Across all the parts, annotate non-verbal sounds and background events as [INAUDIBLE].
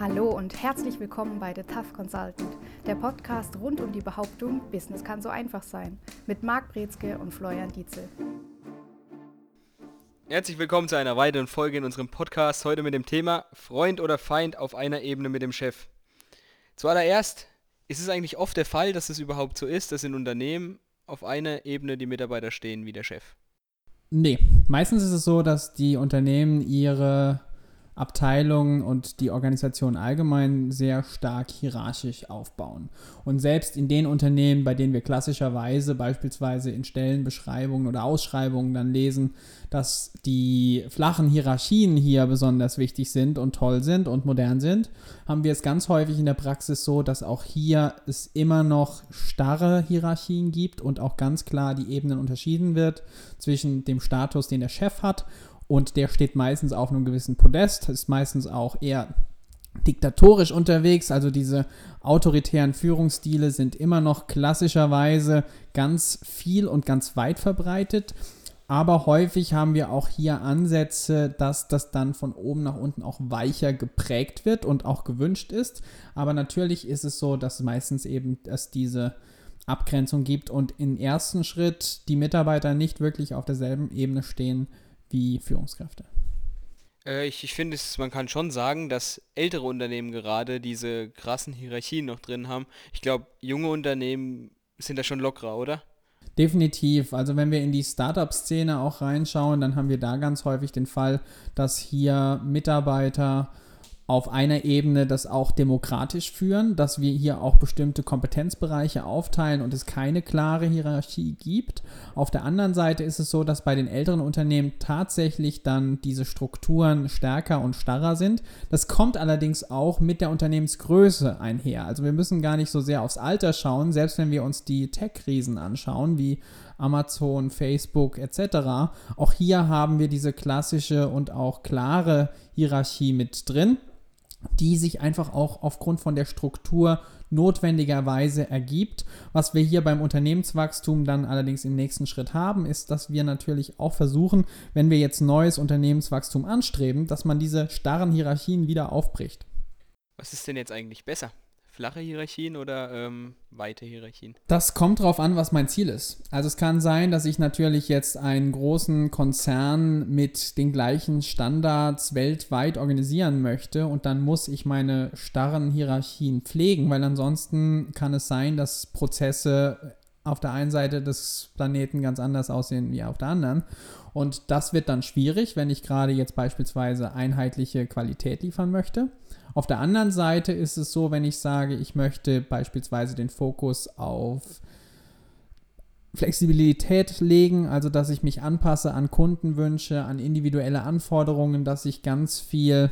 Hallo und herzlich willkommen bei The Tough Consultant, der Podcast rund um die Behauptung, Business kann so einfach sein, mit Marc Brezke und Florian Dietzel. Herzlich willkommen zu einer weiteren Folge in unserem Podcast, heute mit dem Thema Freund oder Feind auf einer Ebene mit dem Chef. Zuallererst ist es eigentlich oft der Fall, dass es überhaupt so ist, dass in Unternehmen auf einer Ebene die Mitarbeiter stehen wie der Chef. Nee, meistens ist es so, dass die Unternehmen ihre Abteilungen und die Organisation allgemein sehr stark hierarchisch aufbauen. Und selbst in den Unternehmen, bei denen wir klassischerweise beispielsweise in Stellenbeschreibungen oder Ausschreibungen dann lesen, dass die flachen Hierarchien hier besonders wichtig sind und toll sind und modern sind, haben wir es ganz häufig in der Praxis so, dass auch hier es immer noch starre Hierarchien gibt und auch ganz klar die Ebenen unterschieden wird zwischen dem Status, den der Chef hat und der steht meistens auf einem gewissen Podest, ist meistens auch eher diktatorisch unterwegs, also diese autoritären Führungsstile sind immer noch klassischerweise ganz viel und ganz weit verbreitet. Aber häufig haben wir auch hier Ansätze, dass das dann von oben nach unten auch weicher geprägt wird und auch gewünscht ist. Aber natürlich ist es so, dass meistens eben es diese Abgrenzung gibt und im ersten Schritt die Mitarbeiter nicht wirklich auf derselben Ebene stehen wie Führungskräfte? Äh, ich, ich finde, man kann schon sagen, dass ältere Unternehmen gerade diese krassen Hierarchien noch drin haben. Ich glaube, junge Unternehmen sind da schon lockerer, oder? Definitiv. Also wenn wir in die Startup-Szene auch reinschauen, dann haben wir da ganz häufig den Fall, dass hier Mitarbeiter auf einer Ebene das auch demokratisch führen, dass wir hier auch bestimmte Kompetenzbereiche aufteilen und es keine klare Hierarchie gibt. Auf der anderen Seite ist es so, dass bei den älteren Unternehmen tatsächlich dann diese Strukturen stärker und starrer sind. Das kommt allerdings auch mit der Unternehmensgröße einher. Also wir müssen gar nicht so sehr aufs Alter schauen, selbst wenn wir uns die Tech-Krisen anschauen, wie Amazon, Facebook etc. Auch hier haben wir diese klassische und auch klare Hierarchie mit drin die sich einfach auch aufgrund von der Struktur notwendigerweise ergibt. Was wir hier beim Unternehmenswachstum dann allerdings im nächsten Schritt haben, ist, dass wir natürlich auch versuchen, wenn wir jetzt neues Unternehmenswachstum anstreben, dass man diese starren Hierarchien wieder aufbricht. Was ist denn jetzt eigentlich besser? Flache Hierarchien oder ähm, weite Hierarchien? Das kommt darauf an, was mein Ziel ist. Also es kann sein, dass ich natürlich jetzt einen großen Konzern mit den gleichen Standards weltweit organisieren möchte und dann muss ich meine starren Hierarchien pflegen, weil ansonsten kann es sein, dass Prozesse auf der einen Seite des Planeten ganz anders aussehen wie auf der anderen. Und das wird dann schwierig, wenn ich gerade jetzt beispielsweise einheitliche Qualität liefern möchte. Auf der anderen Seite ist es so, wenn ich sage, ich möchte beispielsweise den Fokus auf Flexibilität legen, also dass ich mich anpasse an Kundenwünsche, an individuelle Anforderungen, dass ich ganz viel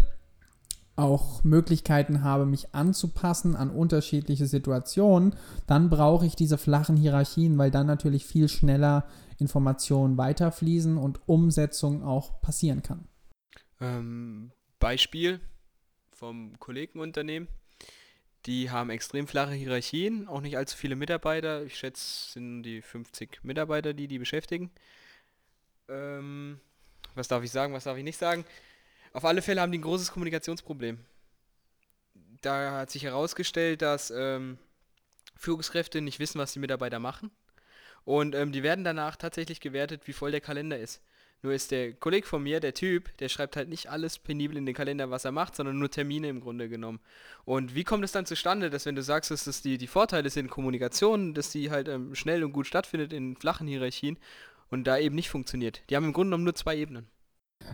auch Möglichkeiten habe, mich anzupassen an unterschiedliche Situationen, dann brauche ich diese flachen Hierarchien, weil dann natürlich viel schneller Informationen weiterfließen und Umsetzung auch passieren kann. Ähm, Beispiel vom Kollegenunternehmen. Die haben extrem flache Hierarchien, auch nicht allzu viele Mitarbeiter. Ich schätze, sind die 50 Mitarbeiter, die die beschäftigen. Ähm, was darf ich sagen, was darf ich nicht sagen? Auf alle Fälle haben die ein großes Kommunikationsproblem. Da hat sich herausgestellt, dass ähm, Führungskräfte nicht wissen, was die Mitarbeiter machen. Und ähm, die werden danach tatsächlich gewertet, wie voll der Kalender ist. Nur ist der Kollege von mir, der Typ, der schreibt halt nicht alles penibel in den Kalender, was er macht, sondern nur Termine im Grunde genommen. Und wie kommt es dann zustande, dass wenn du sagst, dass das die, die Vorteile sind Kommunikation, dass die halt ähm, schnell und gut stattfindet in flachen Hierarchien und da eben nicht funktioniert? Die haben im Grunde genommen nur zwei Ebenen.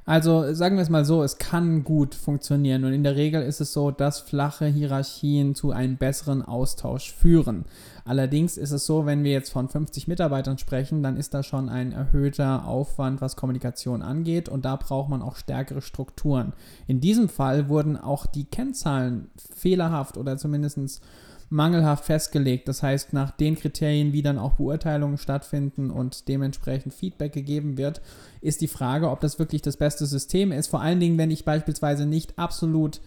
Also sagen wir es mal so, es kann gut funktionieren und in der Regel ist es so, dass flache Hierarchien zu einem besseren Austausch führen. Allerdings ist es so, wenn wir jetzt von 50 Mitarbeitern sprechen, dann ist da schon ein erhöhter Aufwand, was Kommunikation angeht und da braucht man auch stärkere Strukturen. In diesem Fall wurden auch die Kennzahlen fehlerhaft oder zumindest mangelhaft festgelegt. Das heißt, nach den Kriterien, wie dann auch Beurteilungen stattfinden und dementsprechend Feedback gegeben wird, ist die Frage, ob das wirklich das beste System ist. Vor allen Dingen, wenn ich beispielsweise nicht absolut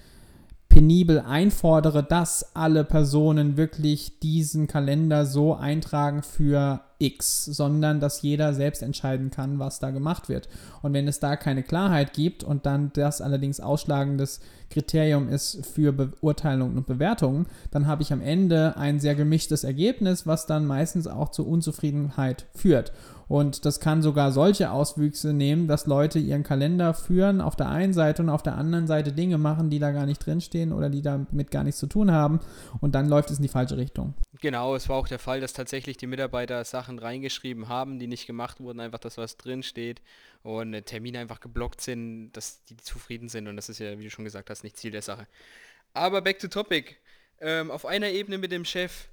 penibel einfordere, dass alle Personen wirklich diesen Kalender so eintragen für X, sondern dass jeder selbst entscheiden kann, was da gemacht wird. Und wenn es da keine Klarheit gibt und dann das allerdings ausschlagendes Kriterium ist für Beurteilungen und Bewertungen, dann habe ich am Ende ein sehr gemischtes Ergebnis, was dann meistens auch zu Unzufriedenheit führt. Und das kann sogar solche Auswüchse nehmen, dass Leute ihren Kalender führen auf der einen Seite und auf der anderen Seite Dinge machen, die da gar nicht drinstehen oder die damit gar nichts zu tun haben. Und dann läuft es in die falsche Richtung. Genau, es war auch der Fall, dass tatsächlich die Mitarbeiter Sachen reingeschrieben haben, die nicht gemacht wurden, einfach das, was drinsteht und äh, Termine einfach geblockt sind, dass die zufrieden sind. Und das ist ja, wie du schon gesagt hast, nicht Ziel der Sache. Aber back to topic. Ähm, auf einer Ebene mit dem Chef,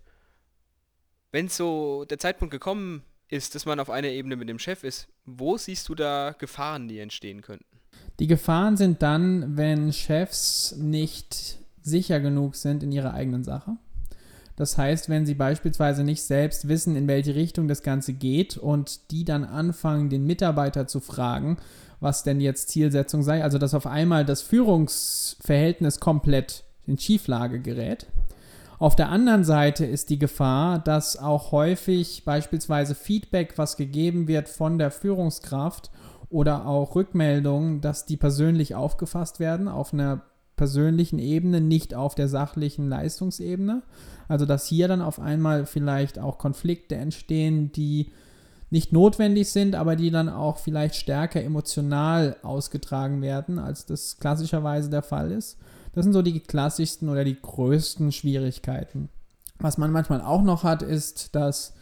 wenn so der Zeitpunkt gekommen ist, dass man auf einer Ebene mit dem Chef ist. Wo siehst du da Gefahren, die entstehen könnten? Die Gefahren sind dann, wenn Chefs nicht sicher genug sind in ihrer eigenen Sache. Das heißt, wenn sie beispielsweise nicht selbst wissen, in welche Richtung das Ganze geht und die dann anfangen, den Mitarbeiter zu fragen, was denn jetzt Zielsetzung sei, also dass auf einmal das Führungsverhältnis komplett in Schieflage gerät, auf der anderen Seite ist die Gefahr, dass auch häufig beispielsweise Feedback, was gegeben wird von der Führungskraft oder auch Rückmeldungen, dass die persönlich aufgefasst werden auf einer persönlichen Ebene, nicht auf der sachlichen Leistungsebene. Also dass hier dann auf einmal vielleicht auch Konflikte entstehen, die nicht notwendig sind, aber die dann auch vielleicht stärker emotional ausgetragen werden, als das klassischerweise der Fall ist. Das sind so die klassischsten oder die größten Schwierigkeiten. Was man manchmal auch noch hat, ist, dass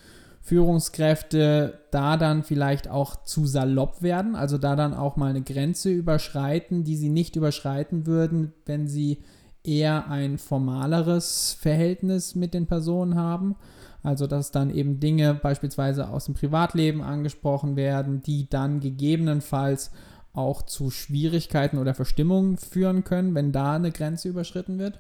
Führungskräfte da dann vielleicht auch zu salopp werden, also da dann auch mal eine Grenze überschreiten, die sie nicht überschreiten würden, wenn sie eher ein formaleres Verhältnis mit den Personen haben. Also dass dann eben Dinge beispielsweise aus dem Privatleben angesprochen werden, die dann gegebenenfalls auch zu Schwierigkeiten oder Verstimmungen führen können, wenn da eine Grenze überschritten wird.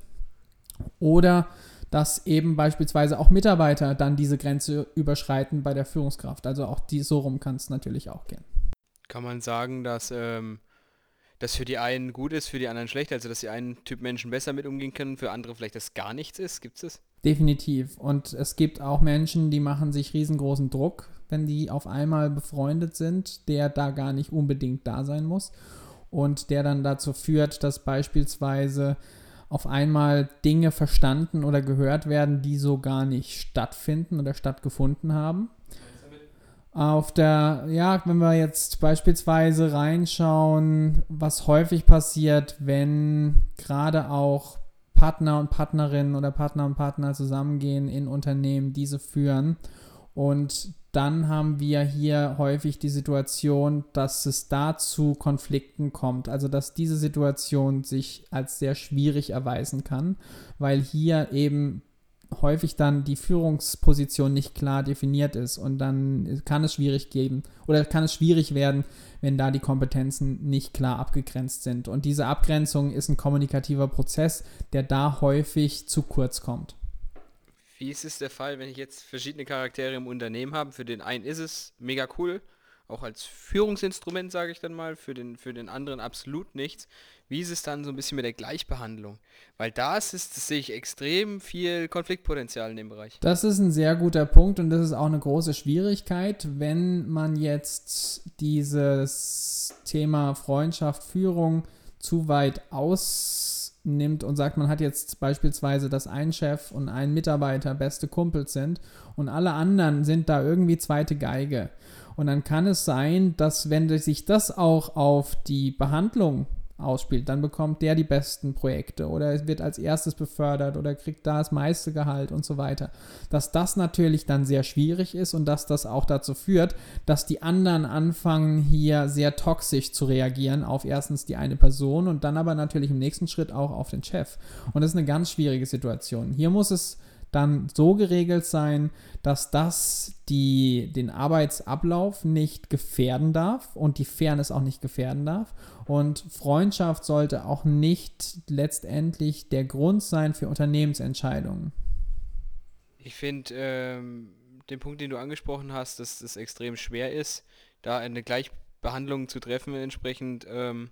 Oder dass eben beispielsweise auch Mitarbeiter dann diese Grenze überschreiten bei der Führungskraft. Also auch die, so rum kann es natürlich auch gehen. Kann man sagen, dass ähm, das für die einen gut ist, für die anderen schlecht, also dass die einen Typ Menschen besser mit umgehen können, für andere vielleicht das gar nichts ist? Gibt es das? Definitiv. Und es gibt auch Menschen, die machen sich riesengroßen Druck, wenn die auf einmal befreundet sind, der da gar nicht unbedingt da sein muss und der dann dazu führt, dass beispielsweise auf einmal Dinge verstanden oder gehört werden, die so gar nicht stattfinden oder stattgefunden haben. Auf der, ja, wenn wir jetzt beispielsweise reinschauen, was häufig passiert, wenn gerade auch Partner und Partnerinnen oder Partner und Partner zusammengehen in Unternehmen, diese führen und dann haben wir hier häufig die Situation, dass es da zu Konflikten kommt. Also dass diese Situation sich als sehr schwierig erweisen kann, weil hier eben häufig dann die Führungsposition nicht klar definiert ist und dann kann es schwierig geben oder kann es schwierig werden, wenn da die Kompetenzen nicht klar abgegrenzt sind. Und diese Abgrenzung ist ein kommunikativer Prozess, der da häufig zu kurz kommt. Wie ist es der Fall, wenn ich jetzt verschiedene Charaktere im Unternehmen habe? Für den einen ist es mega cool, auch als Führungsinstrument, sage ich dann mal, für den, für den anderen absolut nichts. Wie ist es dann so ein bisschen mit der Gleichbehandlung? Weil da ist das sehe ich extrem viel Konfliktpotenzial in dem Bereich. Das ist ein sehr guter Punkt und das ist auch eine große Schwierigkeit, wenn man jetzt dieses Thema Freundschaft, Führung zu weit aus nimmt und sagt, man hat jetzt beispielsweise, dass ein Chef und ein Mitarbeiter beste Kumpels sind und alle anderen sind da irgendwie zweite Geige. Und dann kann es sein, dass wenn sich das auch auf die Behandlung ausspielt, dann bekommt der die besten Projekte oder wird als erstes befördert oder kriegt da das meiste Gehalt und so weiter. Dass das natürlich dann sehr schwierig ist und dass das auch dazu führt, dass die anderen anfangen hier sehr toxisch zu reagieren auf erstens die eine Person und dann aber natürlich im nächsten Schritt auch auf den Chef. Und das ist eine ganz schwierige Situation. Hier muss es dann so geregelt sein, dass das die, den Arbeitsablauf nicht gefährden darf und die Fairness auch nicht gefährden darf. Und Freundschaft sollte auch nicht letztendlich der Grund sein für Unternehmensentscheidungen. Ich finde ähm, den Punkt, den du angesprochen hast, dass es extrem schwer ist, da eine Gleichbehandlung zu treffen entsprechend. Ähm,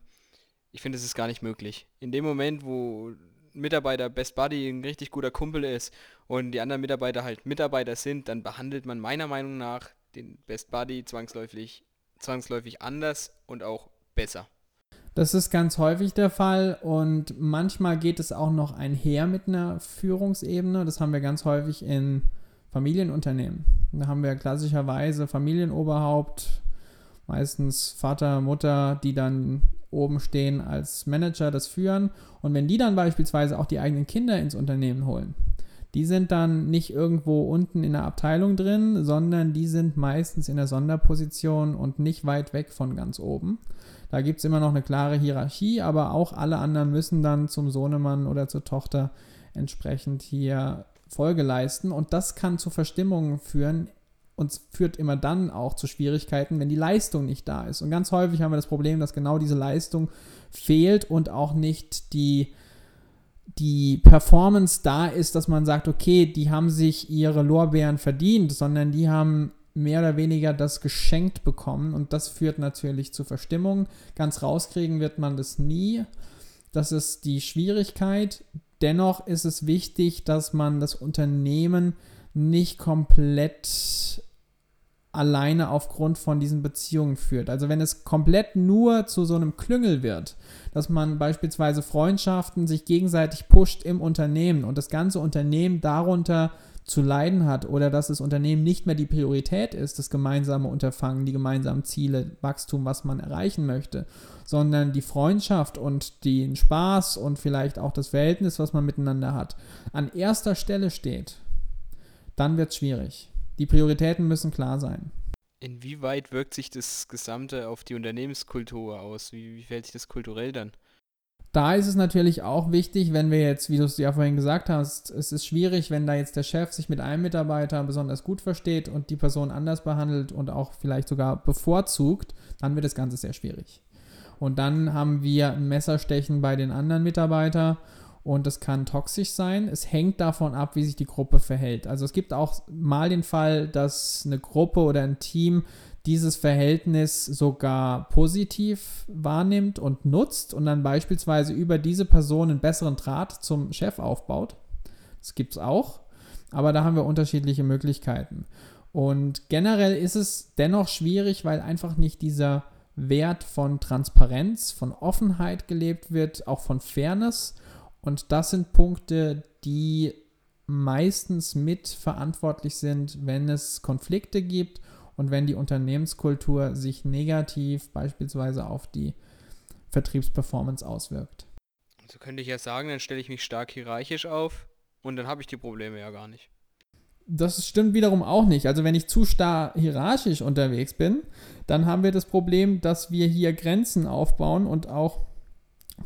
ich finde, es ist gar nicht möglich. In dem Moment, wo Mitarbeiter Best Buddy ein richtig guter Kumpel ist und die anderen Mitarbeiter halt Mitarbeiter sind, dann behandelt man meiner Meinung nach den Best Buddy zwangsläufig, zwangsläufig anders und auch besser. Das ist ganz häufig der Fall und manchmal geht es auch noch einher mit einer Führungsebene. Das haben wir ganz häufig in Familienunternehmen. Da haben wir klassischerweise Familienoberhaupt, meistens Vater, Mutter, die dann oben stehen als Manager, das führen. Und wenn die dann beispielsweise auch die eigenen Kinder ins Unternehmen holen, die sind dann nicht irgendwo unten in der Abteilung drin, sondern die sind meistens in der Sonderposition und nicht weit weg von ganz oben. Da gibt es immer noch eine klare Hierarchie, aber auch alle anderen müssen dann zum Sohnemann oder zur Tochter entsprechend hier Folge leisten. Und das kann zu Verstimmungen führen und führt immer dann auch zu Schwierigkeiten, wenn die Leistung nicht da ist. Und ganz häufig haben wir das Problem, dass genau diese Leistung fehlt und auch nicht die, die Performance da ist, dass man sagt, okay, die haben sich ihre Lorbeeren verdient, sondern die haben mehr oder weniger das geschenkt bekommen und das führt natürlich zu Verstimmung. Ganz rauskriegen wird man das nie. Das ist die Schwierigkeit. Dennoch ist es wichtig, dass man das Unternehmen nicht komplett alleine aufgrund von diesen Beziehungen führt. Also wenn es komplett nur zu so einem Klüngel wird, dass man beispielsweise Freundschaften sich gegenseitig pusht im Unternehmen und das ganze Unternehmen darunter zu leiden hat oder dass das Unternehmen nicht mehr die Priorität ist, das gemeinsame Unterfangen, die gemeinsamen Ziele, Wachstum, was man erreichen möchte, sondern die Freundschaft und den Spaß und vielleicht auch das Verhältnis, was man miteinander hat, an erster Stelle steht, dann wird es schwierig. Die Prioritäten müssen klar sein. Inwieweit wirkt sich das Gesamte auf die Unternehmenskultur aus? Wie, wie fällt sich das kulturell dann? Da ist es natürlich auch wichtig, wenn wir jetzt, wie du es ja vorhin gesagt hast, es ist schwierig, wenn da jetzt der Chef sich mit einem Mitarbeiter besonders gut versteht und die Person anders behandelt und auch vielleicht sogar bevorzugt, dann wird das Ganze sehr schwierig. Und dann haben wir ein Messerstechen bei den anderen Mitarbeitern und das kann toxisch sein. Es hängt davon ab, wie sich die Gruppe verhält. Also es gibt auch mal den Fall, dass eine Gruppe oder ein Team dieses Verhältnis sogar positiv wahrnimmt und nutzt und dann beispielsweise über diese Person einen besseren Draht zum Chef aufbaut. Das gibt es auch, aber da haben wir unterschiedliche Möglichkeiten. Und generell ist es dennoch schwierig, weil einfach nicht dieser Wert von Transparenz, von Offenheit gelebt wird, auch von Fairness. Und das sind Punkte, die meistens mitverantwortlich sind, wenn es Konflikte gibt und wenn die Unternehmenskultur sich negativ beispielsweise auf die Vertriebsperformance auswirkt. So also könnte ich ja sagen, dann stelle ich mich stark hierarchisch auf und dann habe ich die Probleme ja gar nicht. Das stimmt wiederum auch nicht. Also wenn ich zu starr hierarchisch unterwegs bin, dann haben wir das Problem, dass wir hier Grenzen aufbauen und auch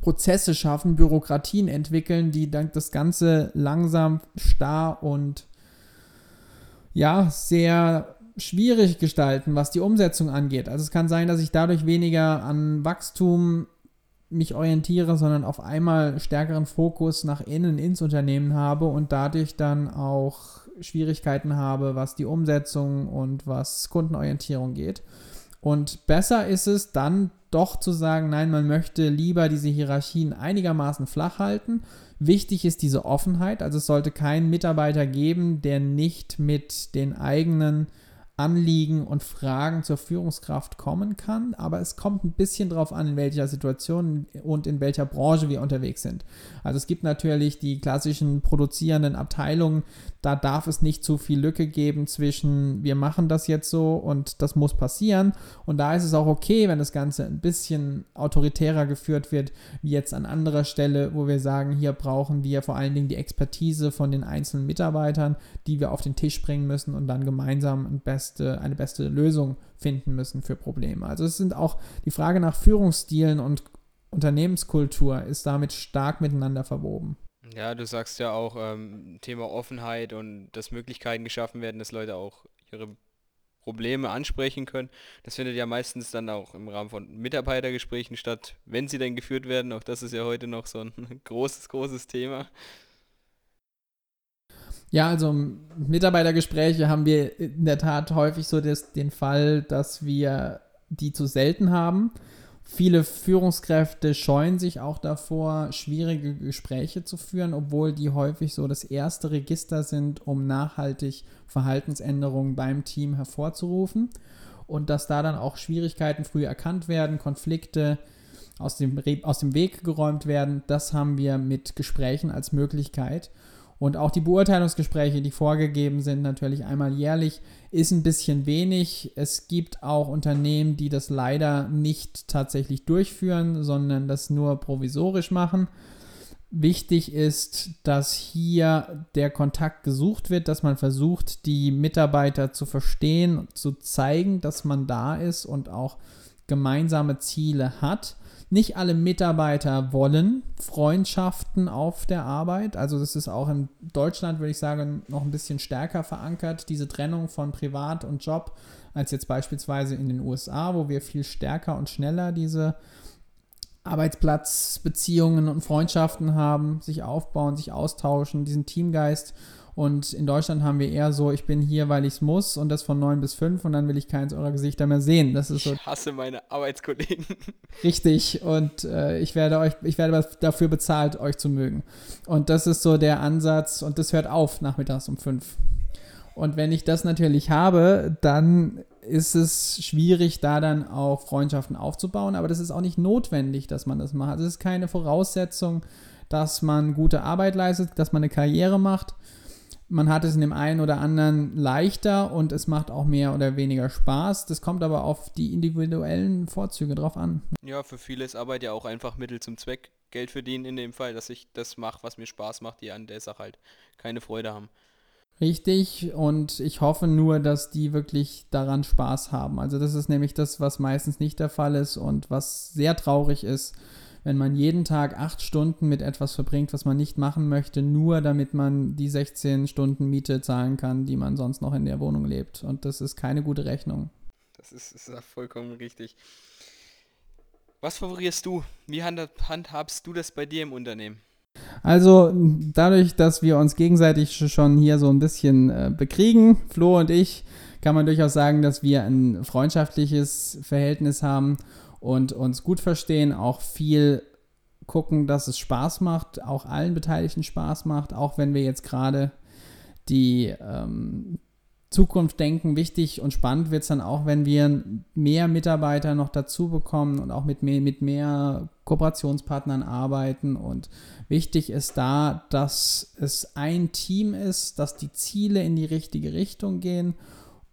Prozesse schaffen, Bürokratien entwickeln, die dann das Ganze langsam, starr und ja, sehr schwierig gestalten, was die Umsetzung angeht. Also es kann sein, dass ich dadurch weniger an Wachstum mich orientiere, sondern auf einmal stärkeren Fokus nach innen ins Unternehmen habe und dadurch dann auch Schwierigkeiten habe, was die Umsetzung und was Kundenorientierung geht. Und besser ist es dann doch zu sagen, nein, man möchte lieber diese Hierarchien einigermaßen flach halten. Wichtig ist diese Offenheit, also es sollte keinen Mitarbeiter geben, der nicht mit den eigenen Anliegen und Fragen zur Führungskraft kommen kann, aber es kommt ein bisschen darauf an, in welcher Situation und in welcher Branche wir unterwegs sind. Also es gibt natürlich die klassischen produzierenden Abteilungen, da darf es nicht zu viel Lücke geben zwischen wir machen das jetzt so und das muss passieren und da ist es auch okay, wenn das Ganze ein bisschen autoritärer geführt wird, wie jetzt an anderer Stelle, wo wir sagen, hier brauchen wir vor allen Dingen die Expertise von den einzelnen Mitarbeitern, die wir auf den Tisch bringen müssen und dann gemeinsam ein besseres beste, eine beste Lösung finden müssen für Probleme. Also es sind auch die Frage nach Führungsstilen und Unternehmenskultur ist damit stark miteinander verwoben. Ja, du sagst ja auch ähm, Thema Offenheit und dass Möglichkeiten geschaffen werden, dass Leute auch ihre Probleme ansprechen können. Das findet ja meistens dann auch im Rahmen von Mitarbeitergesprächen statt, wenn sie denn geführt werden. Auch das ist ja heute noch so ein [LAUGHS] großes, großes Thema. Ja, also Mitarbeitergespräche haben wir in der Tat häufig so das, den Fall, dass wir die zu selten haben, Viele Führungskräfte scheuen sich auch davor, schwierige Gespräche zu führen, obwohl die häufig so das erste Register sind, um nachhaltig Verhaltensänderungen beim Team hervorzurufen. Und dass da dann auch Schwierigkeiten früh erkannt werden, Konflikte aus dem, aus dem Weg geräumt werden, das haben wir mit Gesprächen als Möglichkeit. Und auch die Beurteilungsgespräche, die vorgegeben sind, natürlich einmal jährlich, ist ein bisschen wenig. Es gibt auch Unternehmen, die das leider nicht tatsächlich durchführen, sondern das nur provisorisch machen. Wichtig ist, dass hier der Kontakt gesucht wird, dass man versucht, die Mitarbeiter zu verstehen, zu zeigen, dass man da ist und auch gemeinsame Ziele hat. Nicht alle Mitarbeiter wollen Freundschaften auf der Arbeit. Also das ist auch in Deutschland, würde ich sagen, noch ein bisschen stärker verankert, diese Trennung von Privat und Job, als jetzt beispielsweise in den USA, wo wir viel stärker und schneller diese Arbeitsplatzbeziehungen und Freundschaften haben, sich aufbauen, sich austauschen, diesen Teamgeist und in Deutschland haben wir eher so, ich bin hier, weil ich es muss und das von 9 bis 5 und dann will ich keins eurer Gesichter mehr sehen. Das ist so. Ich hasse meine Arbeitskollegen. [LAUGHS] Richtig. Und äh, ich werde euch, ich werde dafür bezahlt, euch zu mögen. Und das ist so der Ansatz und das hört auf nachmittags um 5. Und wenn ich das natürlich habe, dann ist es schwierig, da dann auch Freundschaften aufzubauen. Aber das ist auch nicht notwendig, dass man das macht. Es ist keine Voraussetzung, dass man gute Arbeit leistet, dass man eine Karriere macht man hat es in dem einen oder anderen leichter und es macht auch mehr oder weniger Spaß. Das kommt aber auf die individuellen Vorzüge drauf an. Ja, für viele ist Arbeit ja auch einfach Mittel zum Zweck. Geld verdienen in dem Fall, dass ich das mache, was mir Spaß macht, die an der Sache halt keine Freude haben. Richtig, und ich hoffe nur, dass die wirklich daran Spaß haben. Also das ist nämlich das, was meistens nicht der Fall ist und was sehr traurig ist wenn man jeden Tag acht Stunden mit etwas verbringt, was man nicht machen möchte, nur damit man die 16 Stunden Miete zahlen kann, die man sonst noch in der Wohnung lebt. Und das ist keine gute Rechnung. Das ist, ist vollkommen richtig. Was favorierst du? Wie handhabst du das bei dir im Unternehmen? Also dadurch, dass wir uns gegenseitig schon hier so ein bisschen äh, bekriegen, Flo und ich, kann man durchaus sagen, dass wir ein freundschaftliches Verhältnis haben und uns gut verstehen, auch viel gucken, dass es Spaß macht, auch allen Beteiligten Spaß macht, auch wenn wir jetzt gerade die ähm, Zukunft denken. Wichtig und spannend wird es dann auch, wenn wir mehr Mitarbeiter noch dazu bekommen und auch mit mehr, mit mehr Kooperationspartnern arbeiten. Und wichtig ist da, dass es ein Team ist, dass die Ziele in die richtige Richtung gehen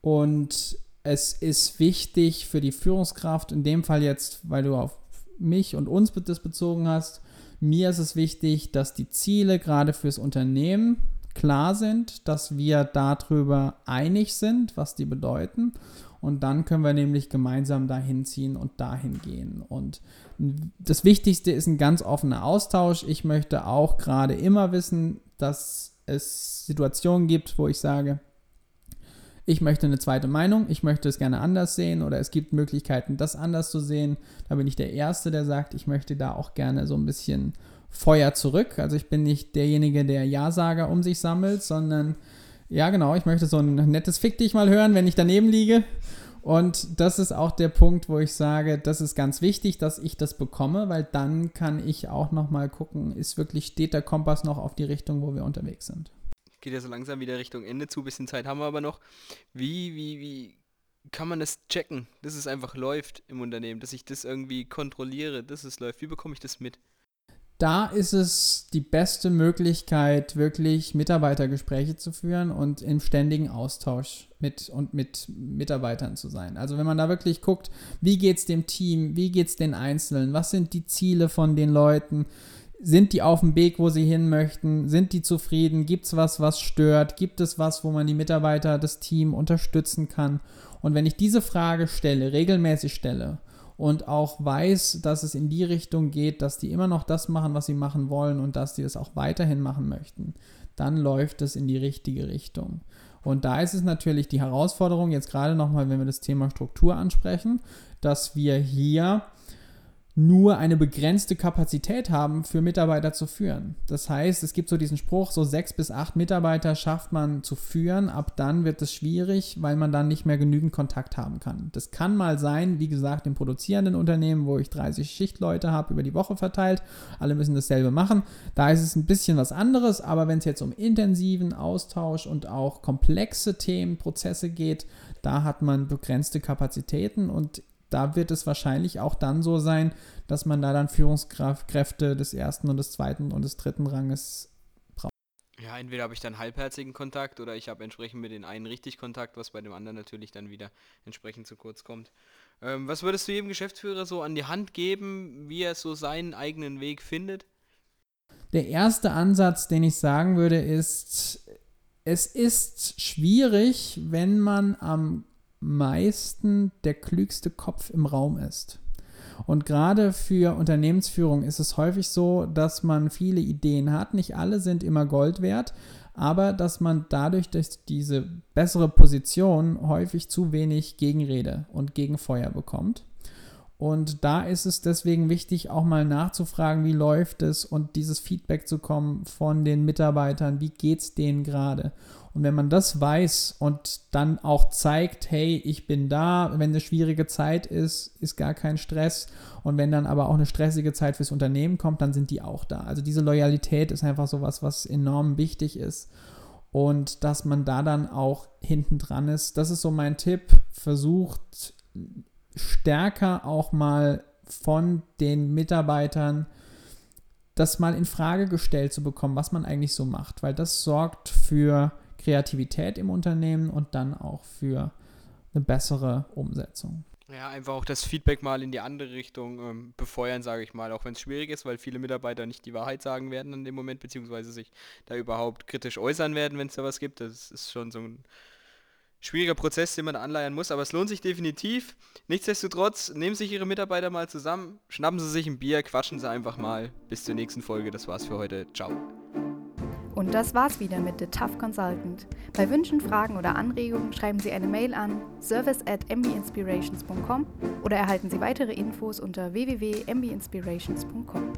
und es ist wichtig für die Führungskraft, in dem Fall jetzt, weil du auf mich und uns das bezogen hast, mir ist es wichtig, dass die Ziele gerade fürs Unternehmen klar sind, dass wir darüber einig sind, was die bedeuten. Und dann können wir nämlich gemeinsam dahin ziehen und dahin gehen. Und das Wichtigste ist ein ganz offener Austausch. Ich möchte auch gerade immer wissen, dass es Situationen gibt, wo ich sage, ich möchte eine zweite Meinung, ich möchte es gerne anders sehen oder es gibt Möglichkeiten, das anders zu sehen. Da bin ich der Erste, der sagt, ich möchte da auch gerne so ein bisschen Feuer zurück. Also ich bin nicht derjenige, der Ja-Sager um sich sammelt, sondern ja, genau, ich möchte so ein nettes Fick dich mal hören, wenn ich daneben liege. Und das ist auch der Punkt, wo ich sage, das ist ganz wichtig, dass ich das bekomme, weil dann kann ich auch nochmal gucken, ist wirklich, steht der Kompass noch auf die Richtung, wo wir unterwegs sind geht ja so langsam wieder Richtung Ende zu, bisschen Zeit haben wir aber noch. Wie, wie, wie kann man das checken, dass es einfach läuft im Unternehmen, dass ich das irgendwie kontrolliere, dass es läuft? Wie bekomme ich das mit? Da ist es die beste Möglichkeit, wirklich Mitarbeitergespräche zu führen und im ständigen Austausch mit und mit Mitarbeitern zu sein. Also wenn man da wirklich guckt, wie geht es dem Team, wie geht es den Einzelnen, was sind die Ziele von den Leuten, sind die auf dem Weg, wo sie hin möchten? Sind die zufrieden? Gibt es was, was stört? Gibt es was, wo man die Mitarbeiter, das Team unterstützen kann? Und wenn ich diese Frage stelle, regelmäßig stelle und auch weiß, dass es in die Richtung geht, dass die immer noch das machen, was sie machen wollen und dass die es auch weiterhin machen möchten, dann läuft es in die richtige Richtung. Und da ist es natürlich die Herausforderung, jetzt gerade nochmal, wenn wir das Thema Struktur ansprechen, dass wir hier nur eine begrenzte Kapazität haben, für Mitarbeiter zu führen. Das heißt, es gibt so diesen Spruch, so sechs bis acht Mitarbeiter schafft man zu führen, ab dann wird es schwierig, weil man dann nicht mehr genügend Kontakt haben kann. Das kann mal sein, wie gesagt, im produzierenden Unternehmen, wo ich 30 Schichtleute habe, über die Woche verteilt, alle müssen dasselbe machen. Da ist es ein bisschen was anderes, aber wenn es jetzt um intensiven Austausch und auch komplexe Themen, Prozesse geht, da hat man begrenzte Kapazitäten und da wird es wahrscheinlich auch dann so sein, dass man da dann Führungskräfte des ersten und des zweiten und des dritten Ranges braucht. Ja, entweder habe ich dann halbherzigen Kontakt oder ich habe entsprechend mit den einen richtig Kontakt, was bei dem anderen natürlich dann wieder entsprechend zu kurz kommt. Ähm, was würdest du jedem Geschäftsführer so an die Hand geben, wie er so seinen eigenen Weg findet? Der erste Ansatz, den ich sagen würde, ist, es ist schwierig, wenn man am meisten der klügste Kopf im Raum ist. Und gerade für Unternehmensführung ist es häufig so, dass man viele Ideen hat. Nicht alle sind immer Gold wert, aber dass man dadurch durch diese bessere Position häufig zu wenig Gegenrede und Gegenfeuer bekommt. Und da ist es deswegen wichtig, auch mal nachzufragen, wie läuft es und dieses Feedback zu kommen von den Mitarbeitern, wie geht es denen gerade. Und wenn man das weiß und dann auch zeigt, hey, ich bin da, wenn eine schwierige Zeit ist, ist gar kein Stress. Und wenn dann aber auch eine stressige Zeit fürs Unternehmen kommt, dann sind die auch da. Also diese Loyalität ist einfach sowas, was enorm wichtig ist. Und dass man da dann auch hinten dran ist. Das ist so mein Tipp. Versucht stärker auch mal von den Mitarbeitern das mal in Frage gestellt zu bekommen, was man eigentlich so macht, weil das sorgt für Kreativität im Unternehmen und dann auch für eine bessere Umsetzung. Ja, einfach auch das Feedback mal in die andere Richtung ähm, befeuern, sage ich mal, auch wenn es schwierig ist, weil viele Mitarbeiter nicht die Wahrheit sagen werden in dem Moment, beziehungsweise sich da überhaupt kritisch äußern werden, wenn es da was gibt. Das ist schon so ein schwieriger Prozess, den man anleiern muss, aber es lohnt sich definitiv. Nichtsdestotrotz, nehmen sich Ihre Mitarbeiter mal zusammen, schnappen Sie sich ein Bier, quatschen Sie einfach mal. Bis zur nächsten Folge. Das war's für heute. Ciao. Und das war's wieder mit The Tough Consultant. Bei Wünschen, Fragen oder Anregungen schreiben Sie eine Mail an service at mbinspirations.com oder erhalten Sie weitere Infos unter www.mbinspirations.com.